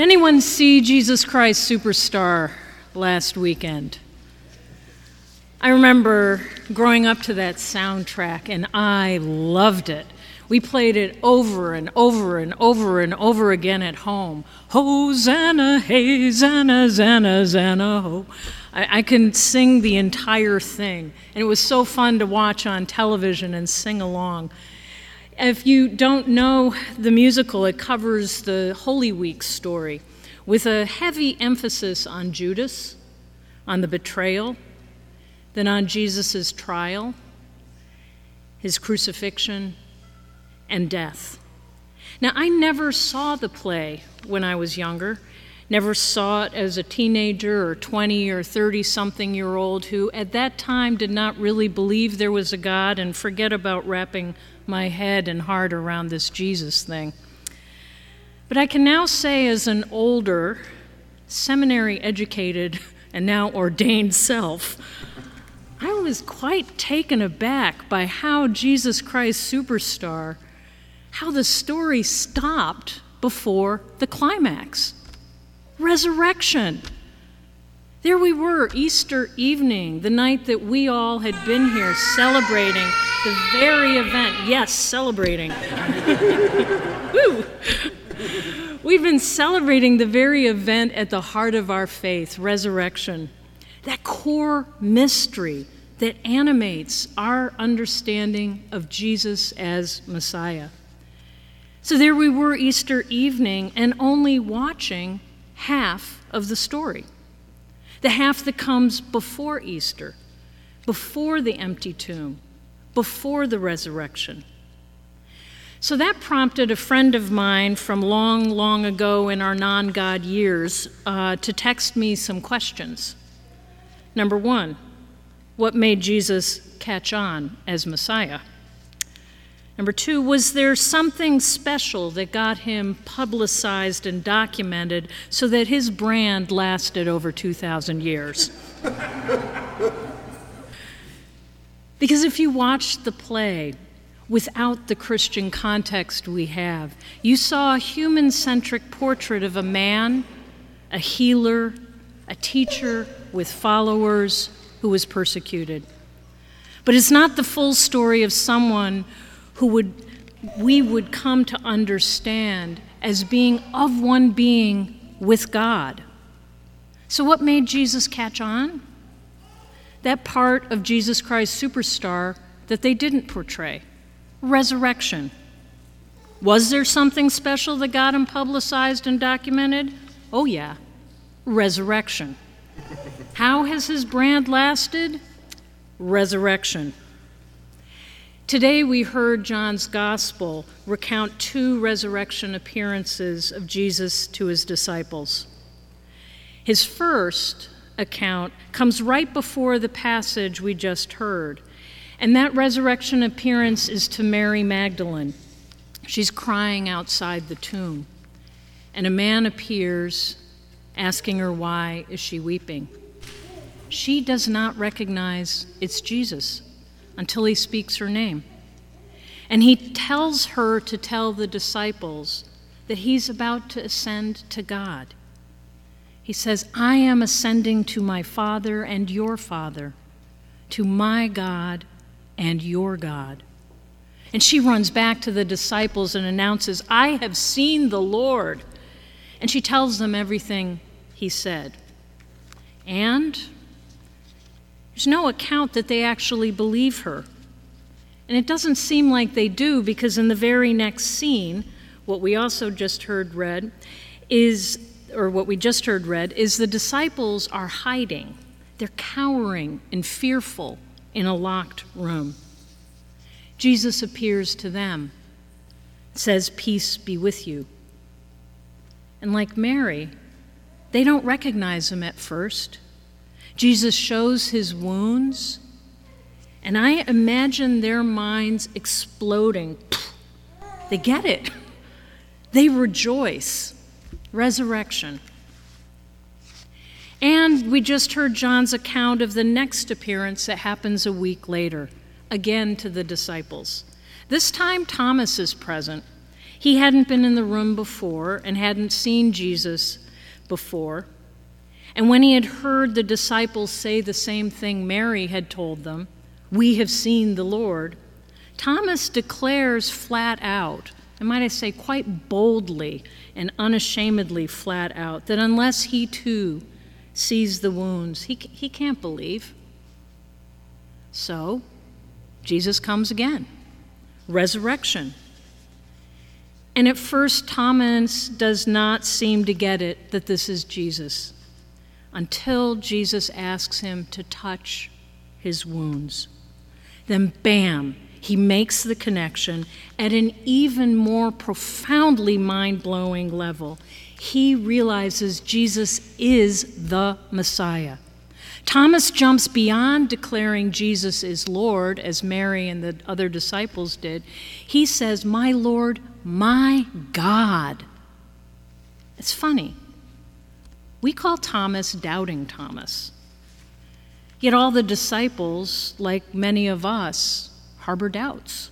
Did anyone see Jesus Christ Superstar last weekend? I remember growing up to that soundtrack and I loved it. We played it over and over and over and over again at home. Hosanna, hey, Zanna, Zanna, Zanna, ho. I, I can sing the entire thing. And it was so fun to watch on television and sing along. If you don't know the musical, it covers the Holy Week story with a heavy emphasis on Judas, on the betrayal, then on Jesus' trial, his crucifixion, and death. Now, I never saw the play when I was younger, never saw it as a teenager or 20 or 30 something year old who at that time did not really believe there was a God and forget about wrapping my head and heart around this Jesus thing. But I can now say, as an older, seminary educated, and now ordained self, I was quite taken aback by how Jesus Christ Superstar, how the story stopped before the climax resurrection. There we were, Easter evening, the night that we all had been here celebrating the very event. Yes, celebrating. Woo! We've been celebrating the very event at the heart of our faith, resurrection. That core mystery that animates our understanding of Jesus as Messiah. So there we were Easter evening and only watching half of the story the half that comes before Easter, before the empty tomb, before the resurrection. So that prompted a friend of mine from long, long ago in our non God years uh, to text me some questions. Number one, what made Jesus catch on as Messiah? Number two, was there something special that got him publicized and documented so that his brand lasted over 2,000 years? because if you watched the play without the Christian context we have, you saw a human centric portrait of a man, a healer, a teacher with followers who was persecuted. But it's not the full story of someone who would we would come to understand as being of one being with God. So, what made Jesus catch on? That part of Jesus Christ Superstar that they didn't portray resurrection. Was there something special that got him publicized and documented? Oh, yeah, resurrection. How has his brand lasted? Resurrection. Today we heard John's gospel recount two resurrection appearances of Jesus to his disciples. His first account comes right before the passage we just heard, and that resurrection appearance is to Mary Magdalene. She's crying outside the tomb, and a man appears asking her why is she weeping. She does not recognize it's Jesus until he speaks her name. And he tells her to tell the disciples that he's about to ascend to God. He says, I am ascending to my Father and your Father, to my God and your God. And she runs back to the disciples and announces, I have seen the Lord. And she tells them everything he said. And there's no account that they actually believe her. And it doesn't seem like they do because in the very next scene, what we also just heard read is, or what we just heard read, is the disciples are hiding. They're cowering and fearful in a locked room. Jesus appears to them, says, Peace be with you. And like Mary, they don't recognize him at first. Jesus shows his wounds, and I imagine their minds exploding. They get it. They rejoice. Resurrection. And we just heard John's account of the next appearance that happens a week later, again to the disciples. This time, Thomas is present. He hadn't been in the room before and hadn't seen Jesus before. And when he had heard the disciples say the same thing Mary had told them, We have seen the Lord, Thomas declares flat out, and might I say quite boldly and unashamedly flat out, that unless he too sees the wounds, he, he can't believe. So, Jesus comes again. Resurrection. And at first, Thomas does not seem to get it that this is Jesus until Jesus asks him to touch his wounds. Then, bam, he makes the connection at an even more profoundly mind blowing level. He realizes Jesus is the Messiah. Thomas jumps beyond declaring Jesus is Lord, as Mary and the other disciples did. He says, My Lord, my God. It's funny. We call Thomas Doubting Thomas. Yet all the disciples, like many of us, harbor doubts.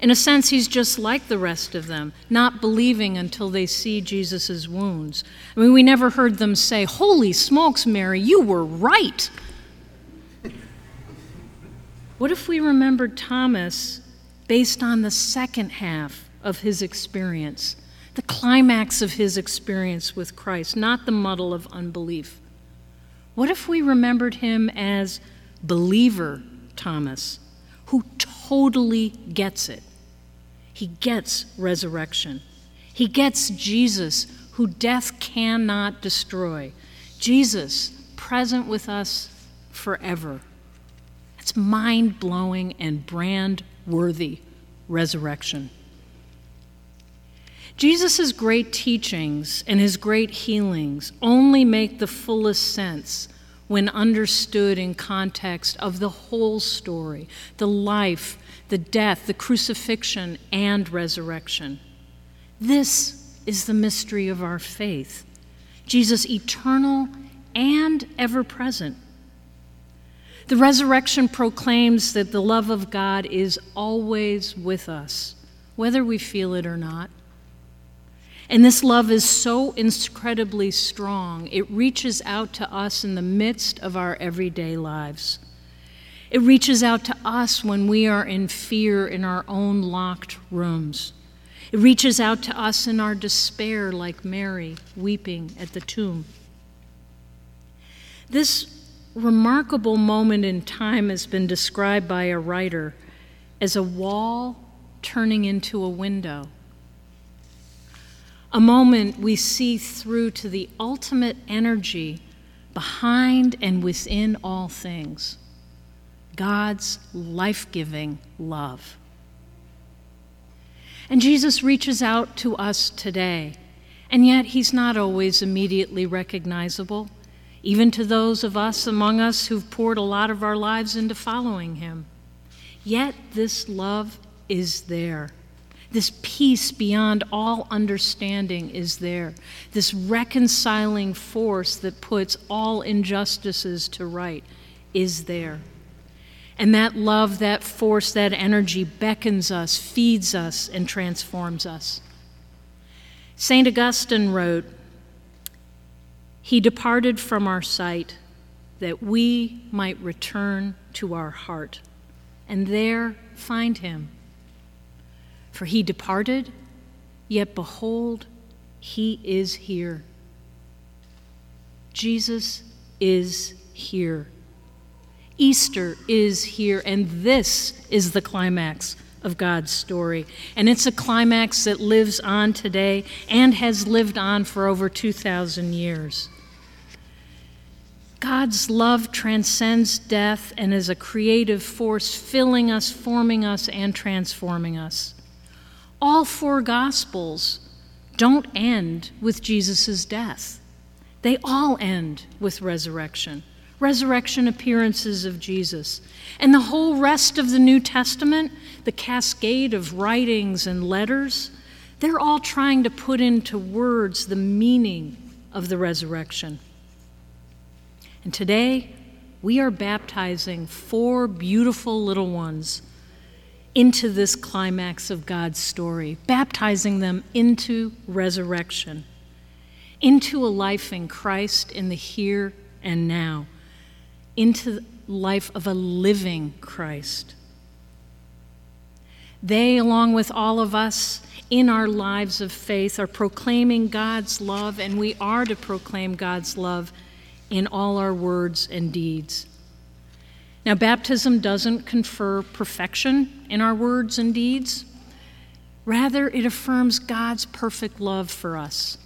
In a sense, he's just like the rest of them, not believing until they see Jesus' wounds. I mean, we never heard them say, Holy smokes, Mary, you were right. What if we remembered Thomas based on the second half of his experience, the climax of his experience with Christ, not the muddle of unbelief? What if we remembered him as believer Thomas, who totally gets it? He gets resurrection. He gets Jesus, who death cannot destroy. Jesus, present with us forever. It's mind blowing and brand worthy resurrection. Jesus' great teachings and his great healings only make the fullest sense when understood in context of the whole story, the life, the death, the crucifixion, and resurrection. This is the mystery of our faith Jesus eternal and ever present. The resurrection proclaims that the love of God is always with us, whether we feel it or not. And this love is so incredibly strong, it reaches out to us in the midst of our everyday lives. It reaches out to us when we are in fear in our own locked rooms. It reaches out to us in our despair, like Mary weeping at the tomb. This remarkable moment in time has been described by a writer as a wall turning into a window. A moment we see through to the ultimate energy behind and within all things. God's life giving love. And Jesus reaches out to us today, and yet he's not always immediately recognizable, even to those of us among us who've poured a lot of our lives into following him. Yet this love is there. This peace beyond all understanding is there. This reconciling force that puts all injustices to right is there. And that love, that force, that energy beckons us, feeds us, and transforms us. St. Augustine wrote, He departed from our sight that we might return to our heart, and there find him. For he departed, yet behold, he is here. Jesus is here. Easter is here, and this is the climax of God's story. And it's a climax that lives on today and has lived on for over 2,000 years. God's love transcends death and is a creative force filling us, forming us, and transforming us. All four Gospels don't end with Jesus' death, they all end with resurrection resurrection appearances of Jesus. And the whole rest of the New Testament, the cascade of writings and letters, they're all trying to put into words the meaning of the resurrection. And today, we are baptizing four beautiful little ones into this climax of God's story, baptizing them into resurrection, into a life in Christ in the here and now, into life of a living Christ. They, along with all of us in our lives of faith, are proclaiming God's love, and we are to proclaim God's love in all our words and deeds. Now, baptism doesn't confer perfection in our words and deeds. Rather, it affirms God's perfect love for us,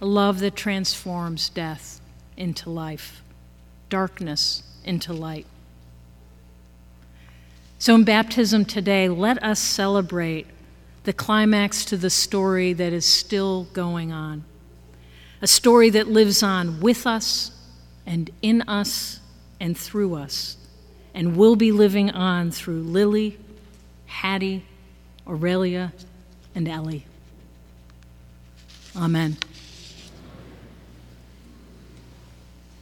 a love that transforms death into life, darkness into light. So, in baptism today, let us celebrate the climax to the story that is still going on. A story that lives on with us and in us and through us, and will be living on through Lily, Hattie, Aurelia, and Ellie. Amen.